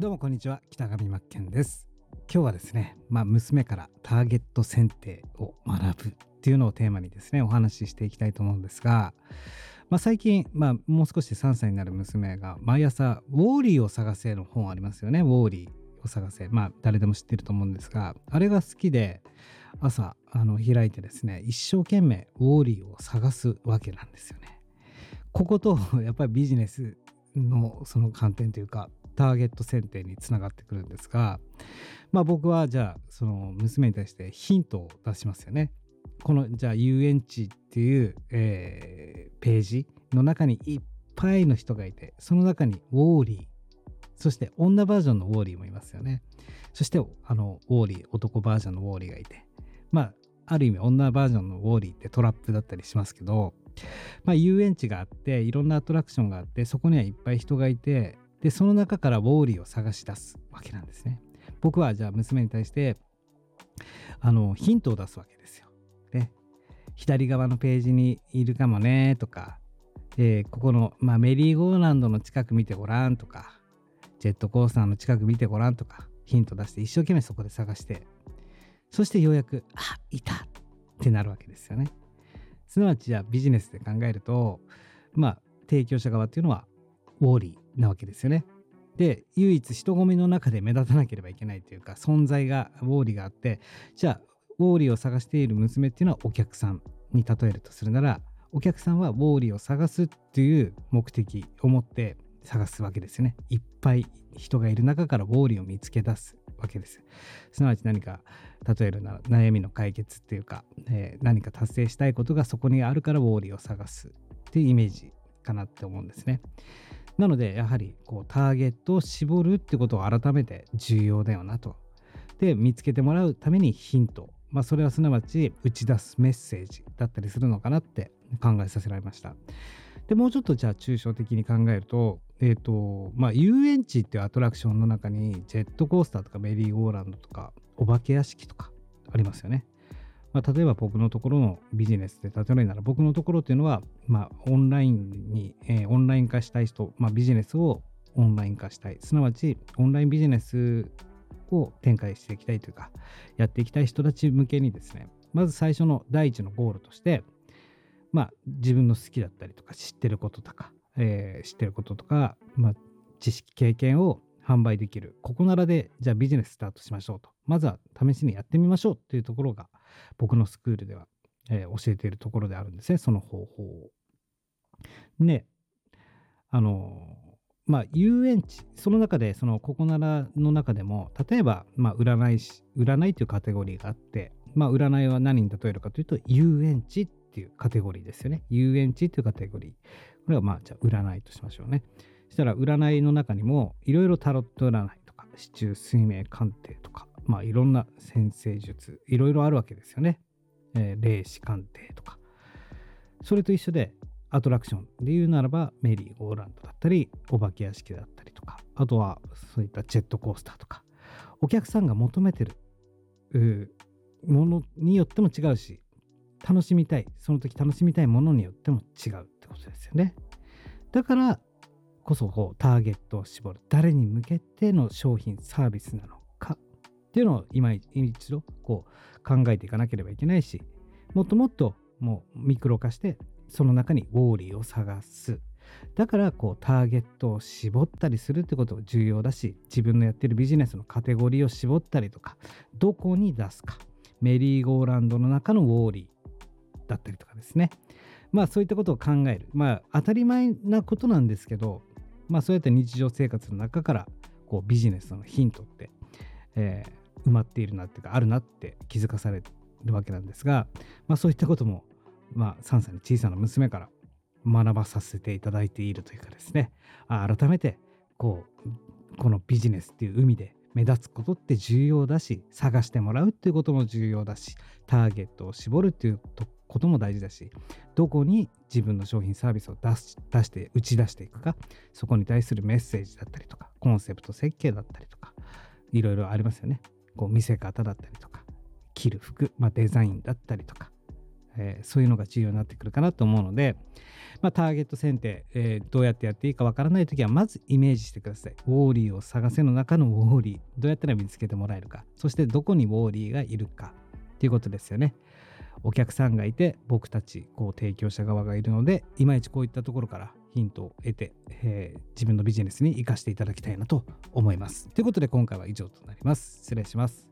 どうもこんにちは北上真剣です。今日はですね、まあ、娘からターゲット選定を学ぶっていうのをテーマにですねお話ししていきたいと思うんですが、まあ、最近、まあ、もう少しで3歳になる娘が毎朝ウォーリーを探せの本ありますよね。ウォーリーを探せ。まあ誰でも知ってると思うんですがあれが好きで朝あの開いてですね一生懸命ウォーリーを探すわけなんですよね。こことやっぱりビジネスのその観点というかターゲット選定につながってくるんですがまあ僕はじゃあその娘に対してヒントを出しますよね。このじゃあ遊園地っていう、えー、ページの中にいっぱいの人がいてその中にウォーリーそして女バージョンのウォーリーもいますよね。そしてあのウォーリー男バージョンのウォーリーがいてまあある意味女バージョンのウォーリーってトラップだったりしますけどまあ、遊園地があっていろんなアトラクションがあってそこにはいっぱい人がいてでその中からウォーリーを探し出すわけなんですね。僕はじゃあ娘に対してあのヒントを出すわけですよ。で左側のページにいるかもねとか、えー、ここの、まあ、メリーゴーランドの近く見てごらんとか。ジェットコースターの近く見てごらんとか。ヒント出して一生懸命そこで探して。そしてようやくあいたってなるわけですよね。すなわちじゃあビジネスで考えるとまあ提供者側っていうのはウォーリー。なわけですよね。で唯一人混みの中で目立たなければいけないというか存在がウォーリーがあってじゃあウォーリーを探している娘っていうのはお客さんに例えるとするならお客さんはウォーリーを探すっていう目的を持って探すわけですよね。いっぱい人がいる中からウォーリーを見つけ出すわけです。すなわち何か例えるなら悩みの解決っていうか、えー、何か達成したいことがそこにあるからウォーリーを探すっていうイメージかなって思うんですね。なのでやはりこうターゲットを絞るってことを改めて重要だよなと。で見つけてもらうためにヒント。まあそれはすなわち打ち出すメッセージだったりするのかなって考えさせられました。でもうちょっとじゃあ抽象的に考えるとえっ、ー、とまあ遊園地っていうアトラクションの中にジェットコースターとかメリーゴーランドとかお化け屋敷とかありますよね。まあ、例えば僕のところのビジネスで例えるなら僕のところっていうのは、まあ、オンラインに、えー、オンライン化したい人、まあ、ビジネスをオンライン化したい。すなわちオンラインビジネスを展開していきたいというかやっていきたい人たち向けにですねまず最初の第一のゴールとしてまあ自分の好きだったりとか知ってることとかえー、知ってることとか、まあ、知識経験を販売できるここならでじゃあビジネススタートしましょうと。まずは試しにやってみましょうっていうところが僕のスクールでは、えー、教えているところであるんですねその方法を。であのまあ遊園地その中でそのここならの中でも例えば、まあ、占い師占いというカテゴリーがあってまあ占いは何に例えるかというと遊園地っていうカテゴリーですよね遊園地っていうカテゴリーこれはまあじゃあ占いとしましょうね。そしたら占いの中にもいろいろタロット占いとか市中水明鑑定とかまあいろんな先生術いろいろあるわけですよね。えー、霊視鑑定とか。それと一緒でアトラクションで言うならばメリーゴーランドだったりお化け屋敷だったりとか。あとはそういったジェットコースターとか。お客さんが求めてるものによっても違うし楽しみたいその時楽しみたいものによっても違うってことですよね。だからこそこうターゲットを絞る。誰に向けての商品サービスなのっていうのを今一度こう考えていかなければいけないしもっともっともうミクロ化してその中にウォーリーを探すだからこうターゲットを絞ったりするってことが重要だし自分のやってるビジネスのカテゴリーを絞ったりとかどこに出すかメリーゴーランドの中のウォーリーだったりとかですね。まあそういったことを考える。まあ当たり前なことなんですけど、まあそうやって日常生活の中からこうビジネスのヒントって、えー、埋まっているなっていうかあるなって気づかされるわけなんですが、まあそういったことも、まあ3歳の小さな娘から学ばさせていただいているというかですね、改めてこうこのビジネスっていう海で目立つことって重要だし探してもらうっていうことも重要だしターゲットを絞るっていうことも大事だしどこに自分の商品サービスを出し出して打ち出していくかそこに対するメッセージだったりとかコンセプト設計だったりとかいろいろありますよね。こう見せ方だったりとか着る服、まあ、デザインだったりとか、えー、そういうのが重要になってくるかなと思うので、まあ、ターゲット選定、えー、どうやってやっていいかわからないときはまずイメージしてください。ウォーリーを探せの中のウォーリーどうやったら見つけてもらえるかそしてどこにウォーリーがいるかっていうことですよね。お客さんがいて僕たちこう提供者側がいるのでいまいちこういったところからヒントを得て、えー、自分のビジネスに生かしていただきたいなと思います。ということで今回は以上となります。失礼します。